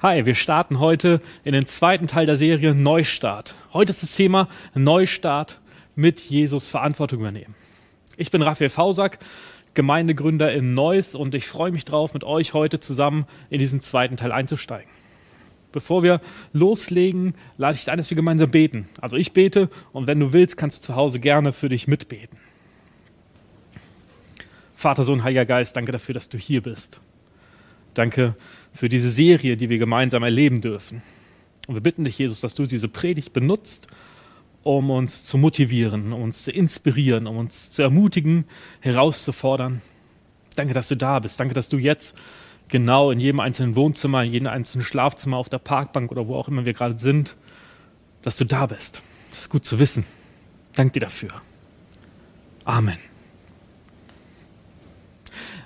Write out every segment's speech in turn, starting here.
Hi, wir starten heute in den zweiten Teil der Serie Neustart. Heute ist das Thema Neustart mit Jesus Verantwortung übernehmen. Ich bin Raphael Fausack, Gemeindegründer in Neuss und ich freue mich drauf, mit euch heute zusammen in diesen zweiten Teil einzusteigen. Bevor wir loslegen, lade ich dich ein, dass wir gemeinsam beten. Also ich bete und wenn du willst, kannst du zu Hause gerne für dich mitbeten. Vater, Sohn, Heiliger Geist, danke dafür, dass du hier bist. Danke für diese Serie, die wir gemeinsam erleben dürfen. Und wir bitten dich, Jesus, dass du diese Predigt benutzt, um uns zu motivieren, um uns zu inspirieren, um uns zu ermutigen, herauszufordern. Danke, dass du da bist. Danke, dass du jetzt genau in jedem einzelnen Wohnzimmer, in jedem einzelnen Schlafzimmer, auf der Parkbank oder wo auch immer wir gerade sind, dass du da bist. Das ist gut zu wissen. Dank dir dafür. Amen.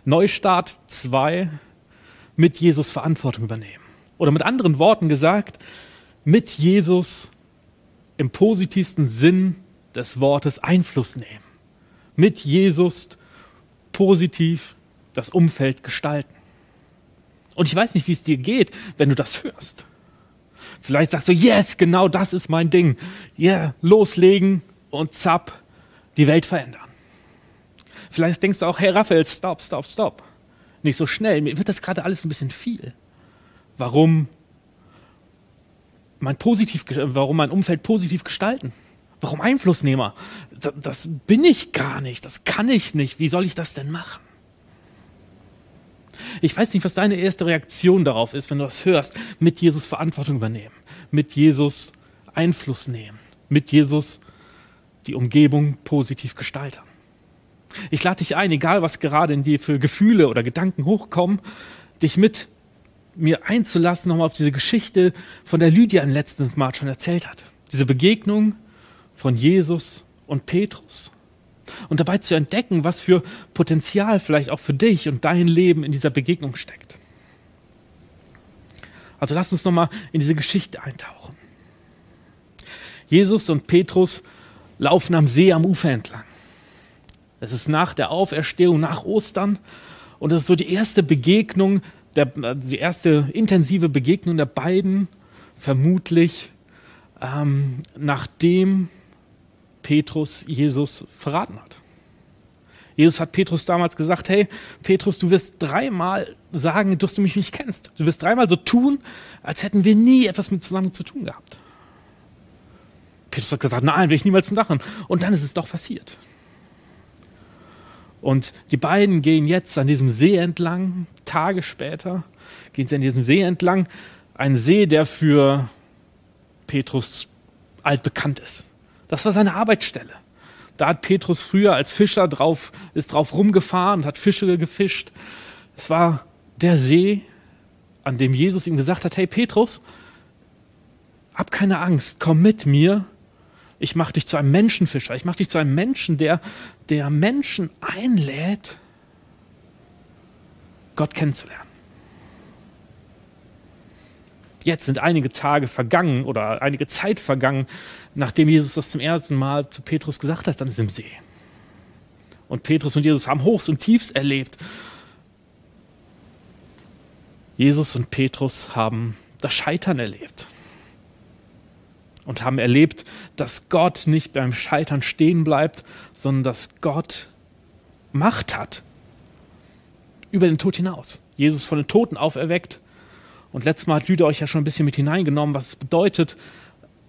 Neustart 2 mit Jesus Verantwortung übernehmen. Oder mit anderen Worten gesagt, mit Jesus im positivsten Sinn des Wortes Einfluss nehmen. Mit Jesus positiv das Umfeld gestalten. Und ich weiß nicht, wie es dir geht, wenn du das hörst. Vielleicht sagst du, yes, genau das ist mein Ding. Yeah, loslegen und zapp, die Welt verändern. Vielleicht denkst du auch, hey Raphael, stop, stop, stop nicht so schnell. Mir wird das gerade alles ein bisschen viel. Warum mein, positiv, warum mein Umfeld positiv gestalten? Warum Einflussnehmer? Das, das bin ich gar nicht. Das kann ich nicht. Wie soll ich das denn machen? Ich weiß nicht, was deine erste Reaktion darauf ist, wenn du das hörst. Mit Jesus Verantwortung übernehmen. Mit Jesus Einfluss nehmen. Mit Jesus die Umgebung positiv gestalten. Ich lade dich ein, egal was gerade in dir für Gefühle oder Gedanken hochkommen, dich mit mir einzulassen, nochmal auf diese Geschichte, von der Lydia im letzten Mal schon erzählt hat. Diese Begegnung von Jesus und Petrus. Und dabei zu entdecken, was für Potenzial vielleicht auch für dich und dein Leben in dieser Begegnung steckt. Also lass uns nochmal in diese Geschichte eintauchen. Jesus und Petrus laufen am See am Ufer entlang. Es ist nach der Auferstehung, nach Ostern. Und das ist so die erste Begegnung, der, die erste intensive Begegnung der beiden, vermutlich ähm, nachdem Petrus Jesus verraten hat. Jesus hat Petrus damals gesagt, hey, Petrus, du wirst dreimal sagen, dass du mich nicht kennst. Du wirst dreimal so tun, als hätten wir nie etwas mit zusammen zu tun gehabt. Petrus hat gesagt, nein, will ich niemals machen. Und dann ist es doch passiert. Und die beiden gehen jetzt an diesem See entlang, Tage später gehen sie an diesem See entlang, ein See, der für Petrus altbekannt ist. Das war seine Arbeitsstelle. Da hat Petrus früher als Fischer drauf, ist drauf rumgefahren und hat Fische gefischt. Es war der See, an dem Jesus ihm gesagt hat, hey Petrus, hab keine Angst, komm mit mir ich mache dich zu einem Menschenfischer. Ich mache dich zu einem Menschen, der, der Menschen einlädt, Gott kennenzulernen. Jetzt sind einige Tage vergangen oder einige Zeit vergangen, nachdem Jesus das zum ersten Mal zu Petrus gesagt hat, dann ist im See. Und Petrus und Jesus haben Hochs und Tiefs erlebt. Jesus und Petrus haben das Scheitern erlebt und haben erlebt, dass Gott nicht beim Scheitern stehen bleibt, sondern dass Gott Macht hat über den Tod hinaus. Jesus von den Toten auferweckt. Und letztes Mal hat Lüde euch ja schon ein bisschen mit hineingenommen, was es bedeutet,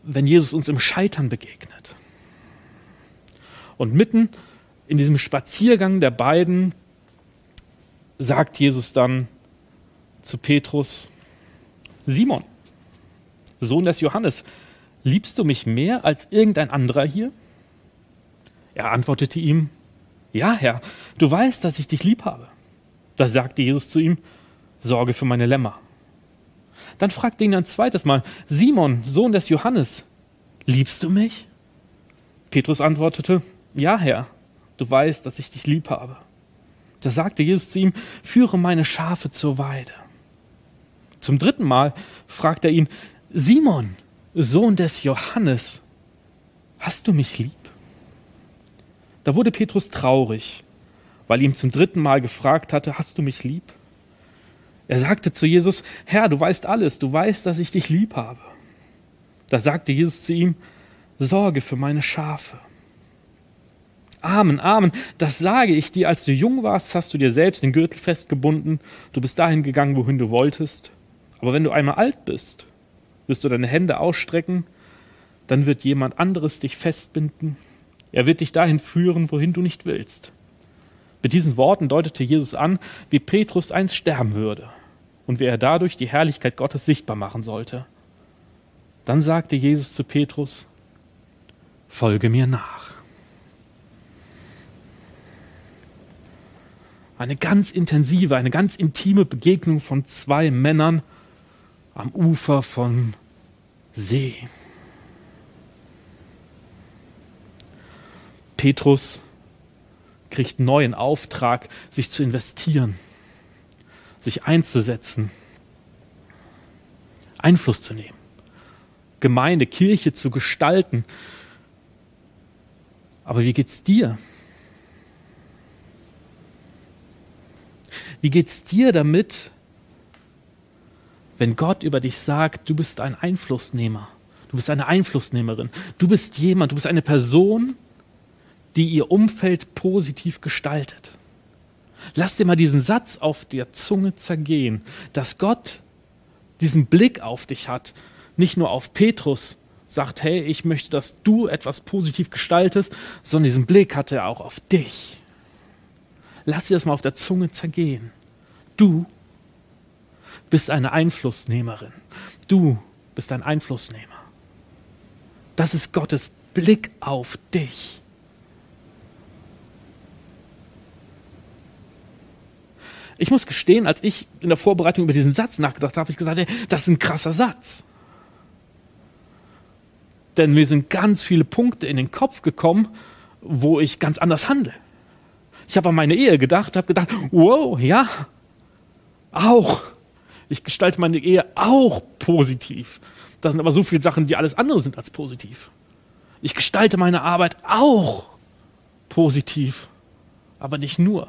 wenn Jesus uns im Scheitern begegnet. Und mitten in diesem Spaziergang der beiden sagt Jesus dann zu Petrus, Simon, Sohn des Johannes, liebst du mich mehr als irgendein anderer hier? Er antwortete ihm, ja, Herr, du weißt, dass ich dich lieb habe. Da sagte Jesus zu ihm, sorge für meine Lämmer. Dann fragte ihn ein zweites Mal, Simon, Sohn des Johannes, liebst du mich? Petrus antwortete, ja, Herr, du weißt, dass ich dich lieb habe. Da sagte Jesus zu ihm, führe meine Schafe zur Weide. Zum dritten Mal fragte er ihn, Simon, Sohn des Johannes, hast du mich lieb? Da wurde Petrus traurig, weil ihm zum dritten Mal gefragt hatte, hast du mich lieb? Er sagte zu Jesus, Herr, du weißt alles, du weißt, dass ich dich lieb habe. Da sagte Jesus zu ihm, Sorge für meine Schafe. Amen, Amen, das sage ich dir, als du jung warst, hast du dir selbst den Gürtel festgebunden, du bist dahin gegangen, wohin du wolltest. Aber wenn du einmal alt bist, wirst du deine Hände ausstrecken, dann wird jemand anderes dich festbinden, er wird dich dahin führen, wohin du nicht willst. Mit diesen Worten deutete Jesus an, wie Petrus einst sterben würde und wie er dadurch die Herrlichkeit Gottes sichtbar machen sollte. Dann sagte Jesus zu Petrus, Folge mir nach. Eine ganz intensive, eine ganz intime Begegnung von zwei Männern am Ufer von See. Petrus kriegt neuen Auftrag, sich zu investieren, sich einzusetzen, Einfluss zu nehmen, Gemeinde, Kirche zu gestalten. Aber wie geht's dir? Wie geht's dir damit, wenn Gott über dich sagt, du bist ein Einflussnehmer, du bist eine Einflussnehmerin, du bist jemand, du bist eine Person, die ihr Umfeld positiv gestaltet. Lass dir mal diesen Satz auf der Zunge zergehen, dass Gott diesen Blick auf dich hat, nicht nur auf Petrus, sagt, hey, ich möchte, dass du etwas positiv gestaltest, sondern diesen Blick hat er auch auf dich. Lass dir das mal auf der Zunge zergehen. Du bist eine Einflussnehmerin. Du bist ein Einflussnehmer. Das ist Gottes Blick auf dich. Ich muss gestehen, als ich in der Vorbereitung über diesen Satz nachgedacht habe, habe ich gesagt, ey, das ist ein krasser Satz. Denn mir sind ganz viele Punkte in den Kopf gekommen, wo ich ganz anders handle. Ich habe an meine Ehe gedacht, habe gedacht, wow, ja, auch. Ich gestalte meine Ehe auch positiv. Das sind aber so viele Sachen, die alles andere sind als positiv. Ich gestalte meine Arbeit auch positiv, aber nicht nur.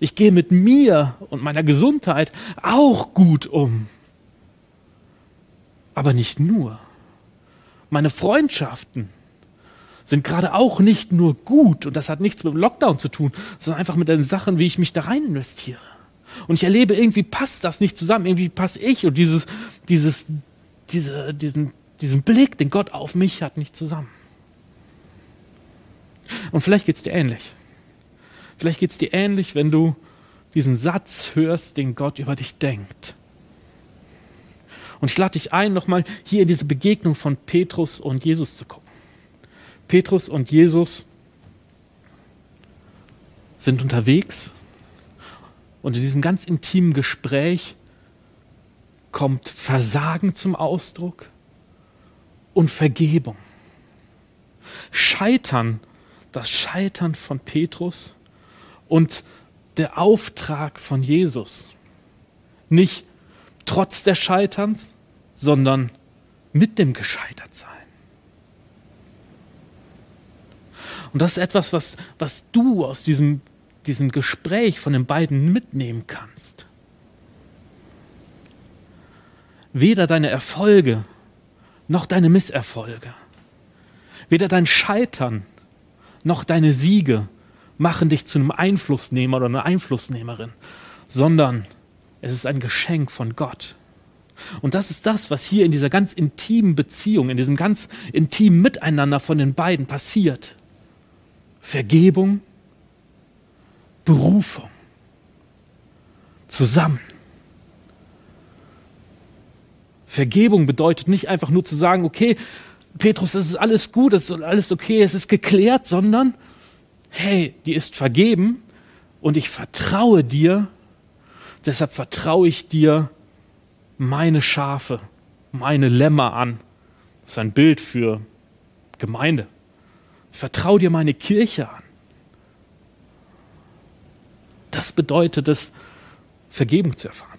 Ich gehe mit mir und meiner Gesundheit auch gut um. Aber nicht nur. Meine Freundschaften sind gerade auch nicht nur gut und das hat nichts mit dem Lockdown zu tun, sondern einfach mit den Sachen, wie ich mich da rein investiere. Und ich erlebe, irgendwie passt das nicht zusammen, irgendwie passe ich und dieses, dieses, diese, diesen, diesen Blick, den Gott auf mich hat, nicht zusammen. Und vielleicht geht es dir ähnlich. Vielleicht geht es dir ähnlich, wenn du diesen Satz hörst, den Gott über dich denkt. Und ich lade dich ein, nochmal hier in diese Begegnung von Petrus und Jesus zu gucken. Petrus und Jesus sind unterwegs und in diesem ganz intimen Gespräch kommt Versagen zum Ausdruck und Vergebung. Scheitern, das Scheitern von Petrus und der Auftrag von Jesus. Nicht trotz des Scheiterns, sondern mit dem Gescheitertsein. Und das ist etwas, was, was du aus diesem, diesem Gespräch von den beiden mitnehmen kannst. Weder deine Erfolge noch deine Misserfolge, weder dein Scheitern noch deine Siege machen dich zu einem Einflussnehmer oder einer Einflussnehmerin, sondern es ist ein Geschenk von Gott. Und das ist das, was hier in dieser ganz intimen Beziehung, in diesem ganz intimen Miteinander von den beiden passiert. Vergebung, Berufung, zusammen. Vergebung bedeutet nicht einfach nur zu sagen, okay, Petrus, das ist alles gut, das ist alles okay, es ist geklärt, sondern hey, die ist vergeben und ich vertraue dir, deshalb vertraue ich dir meine Schafe, meine Lämmer an. Das ist ein Bild für Gemeinde. Ich vertraue dir meine Kirche an. Das bedeutet es, Vergebung zu erfahren.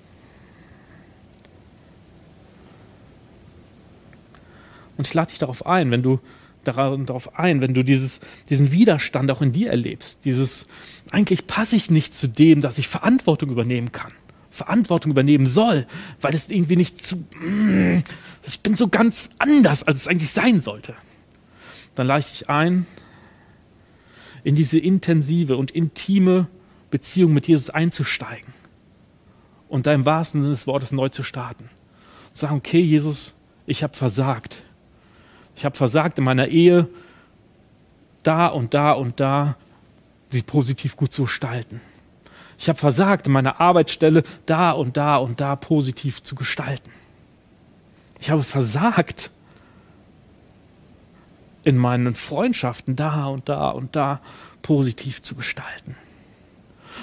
Und ich lade dich darauf ein, wenn du darauf ein, wenn du dieses, diesen Widerstand auch in dir erlebst. Dieses, eigentlich passe ich nicht zu dem, dass ich Verantwortung übernehmen kann. Verantwortung übernehmen soll, weil es irgendwie nicht zu, mm, ich bin so ganz anders, als es eigentlich sein sollte, dann lade ich dich ein, in diese intensive und intime Beziehung mit Jesus einzusteigen und da im wahrsten Sinne des Wortes neu zu starten. Sagen, okay, Jesus, ich habe versagt. Ich habe versagt in meiner Ehe, da und da und da sie positiv gut zu gestalten. Ich habe versagt, in meiner Arbeitsstelle da und da und da positiv zu gestalten. Ich habe versagt, in meinen Freundschaften da und da und da positiv zu gestalten.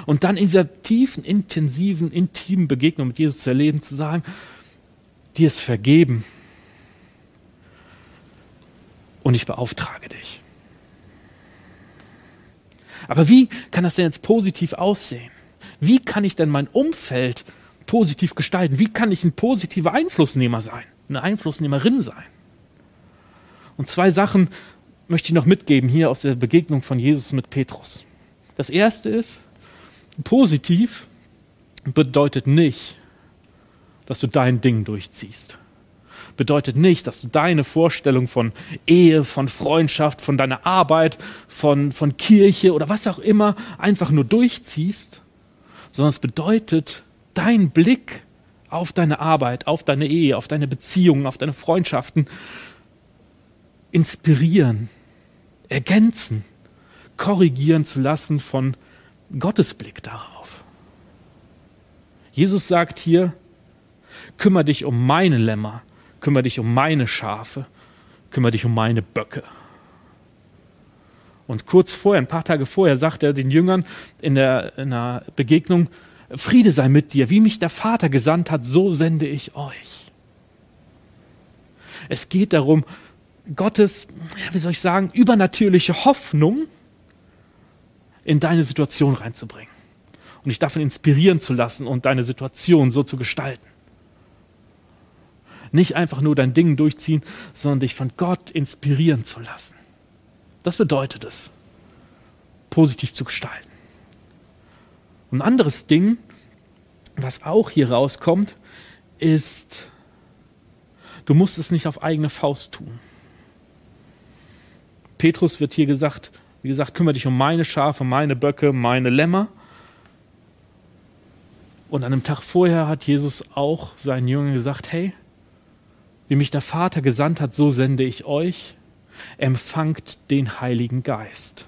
Und dann in dieser tiefen, intensiven, intimen Begegnung mit Jesus zu erleben, zu sagen, dir ist vergeben und ich beauftrage dich. Aber wie kann das denn jetzt positiv aussehen? Wie kann ich denn mein Umfeld positiv gestalten? Wie kann ich ein positiver Einflussnehmer sein, eine Einflussnehmerin sein? Und zwei Sachen möchte ich noch mitgeben hier aus der Begegnung von Jesus mit Petrus. Das erste ist, positiv bedeutet nicht, dass du dein Ding durchziehst. Bedeutet nicht, dass du deine Vorstellung von Ehe, von Freundschaft, von deiner Arbeit, von, von Kirche oder was auch immer einfach nur durchziehst, sondern es bedeutet, dein Blick auf deine Arbeit, auf deine Ehe, auf deine Beziehungen, auf deine Freundschaften inspirieren, ergänzen, korrigieren zu lassen von Gottes Blick darauf. Jesus sagt hier, kümmere dich um meine Lämmer, kümmere dich um meine Schafe, kümmere dich um meine Böcke. Und kurz vorher, ein paar Tage vorher, sagt er den Jüngern in der, in der Begegnung, Friede sei mit dir, wie mich der Vater gesandt hat, so sende ich euch. Es geht darum, Gottes, wie soll ich sagen, übernatürliche Hoffnung in deine Situation reinzubringen. Und dich davon inspirieren zu lassen und deine Situation so zu gestalten. Nicht einfach nur dein Ding durchziehen, sondern dich von Gott inspirieren zu lassen. Das bedeutet es, positiv zu gestalten. ein anderes Ding, was auch hier rauskommt, ist, du musst es nicht auf eigene Faust tun. Petrus wird hier gesagt, wie gesagt, kümmere dich um meine Schafe, meine Böcke, meine Lämmer. Und an einem Tag vorher hat Jesus auch seinen Jüngern gesagt, hey, wie mich der Vater gesandt hat, so sende ich euch empfangt den Heiligen Geist.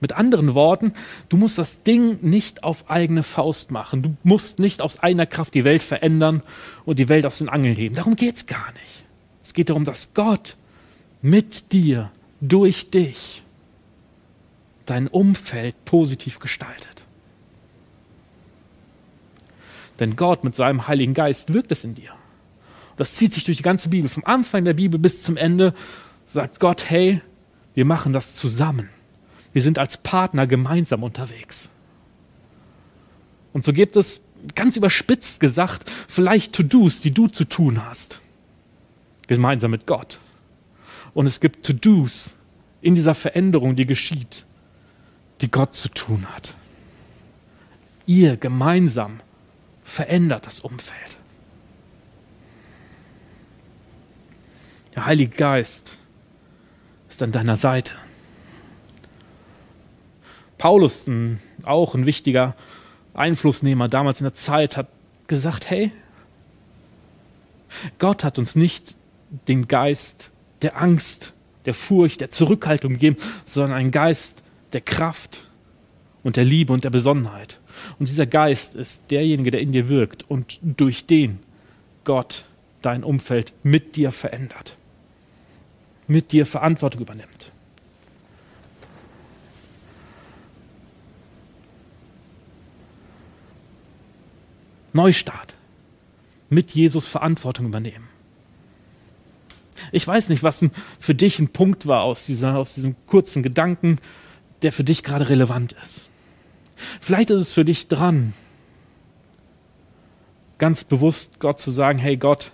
Mit anderen Worten, du musst das Ding nicht auf eigene Faust machen. Du musst nicht aus einer Kraft die Welt verändern und die Welt aus den Angeln heben. Darum geht es gar nicht. Es geht darum, dass Gott mit dir, durch dich, dein Umfeld positiv gestaltet. Denn Gott mit seinem Heiligen Geist wirkt es in dir. Das zieht sich durch die ganze Bibel. Vom Anfang der Bibel bis zum Ende sagt Gott, hey, wir machen das zusammen. Wir sind als Partner gemeinsam unterwegs. Und so gibt es, ganz überspitzt gesagt, vielleicht To-Dos, die du zu tun hast. Gemeinsam mit Gott. Und es gibt To-Dos in dieser Veränderung, die geschieht, die Gott zu tun hat. Ihr gemeinsam verändert das Umfeld. Der Heilige Geist ist an deiner Seite. Paulus, auch ein wichtiger Einflussnehmer damals in der Zeit, hat gesagt, hey, Gott hat uns nicht den Geist der Angst, der Furcht, der Zurückhaltung gegeben, sondern einen Geist der Kraft und der Liebe und der Besonnenheit. Und dieser Geist ist derjenige, der in dir wirkt und durch den Gott dein Umfeld mit dir verändert mit dir Verantwortung übernimmt. Neustart. Mit Jesus Verantwortung übernehmen. Ich weiß nicht, was für dich ein Punkt war aus, dieser, aus diesem kurzen Gedanken, der für dich gerade relevant ist. Vielleicht ist es für dich dran, ganz bewusst Gott zu sagen, hey Gott,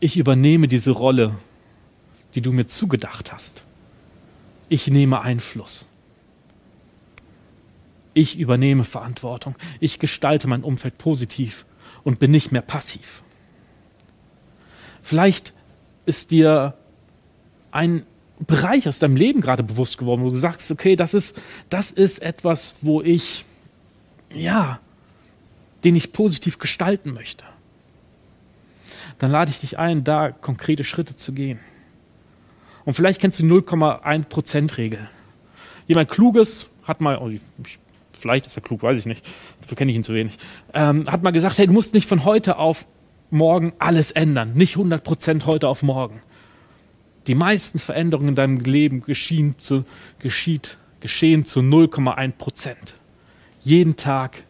ich übernehme diese Rolle, die du mir zugedacht hast. Ich nehme Einfluss. Ich übernehme Verantwortung. Ich gestalte mein Umfeld positiv und bin nicht mehr passiv. Vielleicht ist dir ein Bereich aus deinem Leben gerade bewusst geworden, wo du sagst, okay, das ist, das ist etwas, wo ich, ja, den ich positiv gestalten möchte. Dann lade ich dich ein, da konkrete Schritte zu gehen. Und vielleicht kennst du die 0,1%-Regel. Jemand Kluges hat mal, oh, vielleicht ist er klug, weiß ich nicht, dafür kenne ich ihn zu wenig, ähm, hat mal gesagt, hey, du musst nicht von heute auf morgen alles ändern, nicht 100% heute auf morgen. Die meisten Veränderungen in deinem Leben geschehen zu, geschieht, geschehen zu 0,1 Prozent. Jeden Tag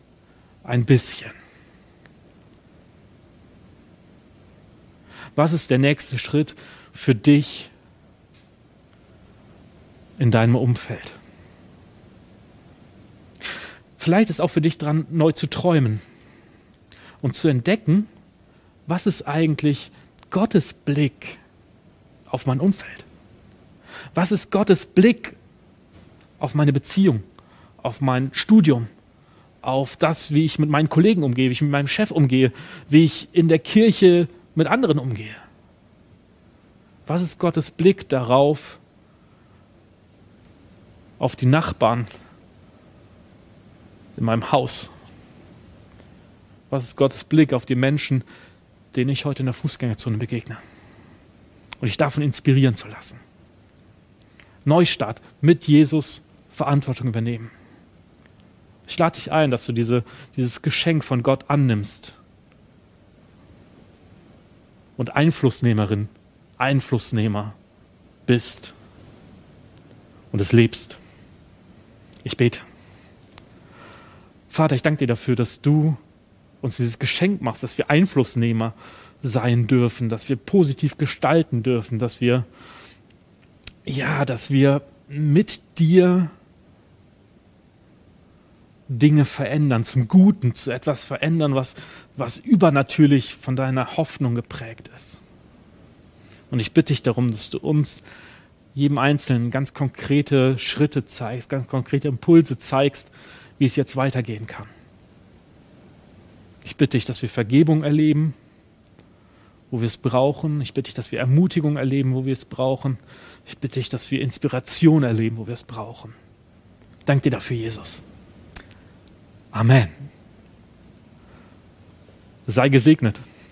ein bisschen. Was ist der nächste Schritt für dich in deinem Umfeld? Vielleicht ist auch für dich dran, neu zu träumen und zu entdecken, was ist eigentlich Gottes Blick auf mein Umfeld? Was ist Gottes Blick auf meine Beziehung, auf mein Studium, auf das, wie ich mit meinen Kollegen umgehe, wie ich mit meinem Chef umgehe, wie ich in der Kirche mit anderen umgehe? Was ist Gottes Blick darauf, auf die Nachbarn in meinem Haus? Was ist Gottes Blick auf die Menschen, denen ich heute in der Fußgängerzone begegne? und dich davon inspirieren zu lassen. Neustart mit Jesus Verantwortung übernehmen. Ich lade dich ein, dass du diese, dieses Geschenk von Gott annimmst und Einflussnehmerin, Einflussnehmer bist und es lebst. Ich bete. Vater, ich danke dir dafür, dass du uns dieses Geschenk machst, dass wir Einflussnehmer sein dürfen, dass wir positiv gestalten dürfen, dass wir, ja, dass wir mit dir Dinge verändern, zum Guten, zu etwas verändern, was, was übernatürlich von deiner Hoffnung geprägt ist. Und ich bitte dich darum, dass du uns, jedem Einzelnen, ganz konkrete Schritte zeigst, ganz konkrete Impulse zeigst, wie es jetzt weitergehen kann. Ich bitte dich, dass wir Vergebung erleben, wo wir es brauchen. Ich bitte dich, dass wir Ermutigung erleben, wo wir es brauchen. Ich bitte dich, dass wir Inspiration erleben, wo wir es brauchen. Dank dir dafür, Jesus. Amen. Sei gesegnet.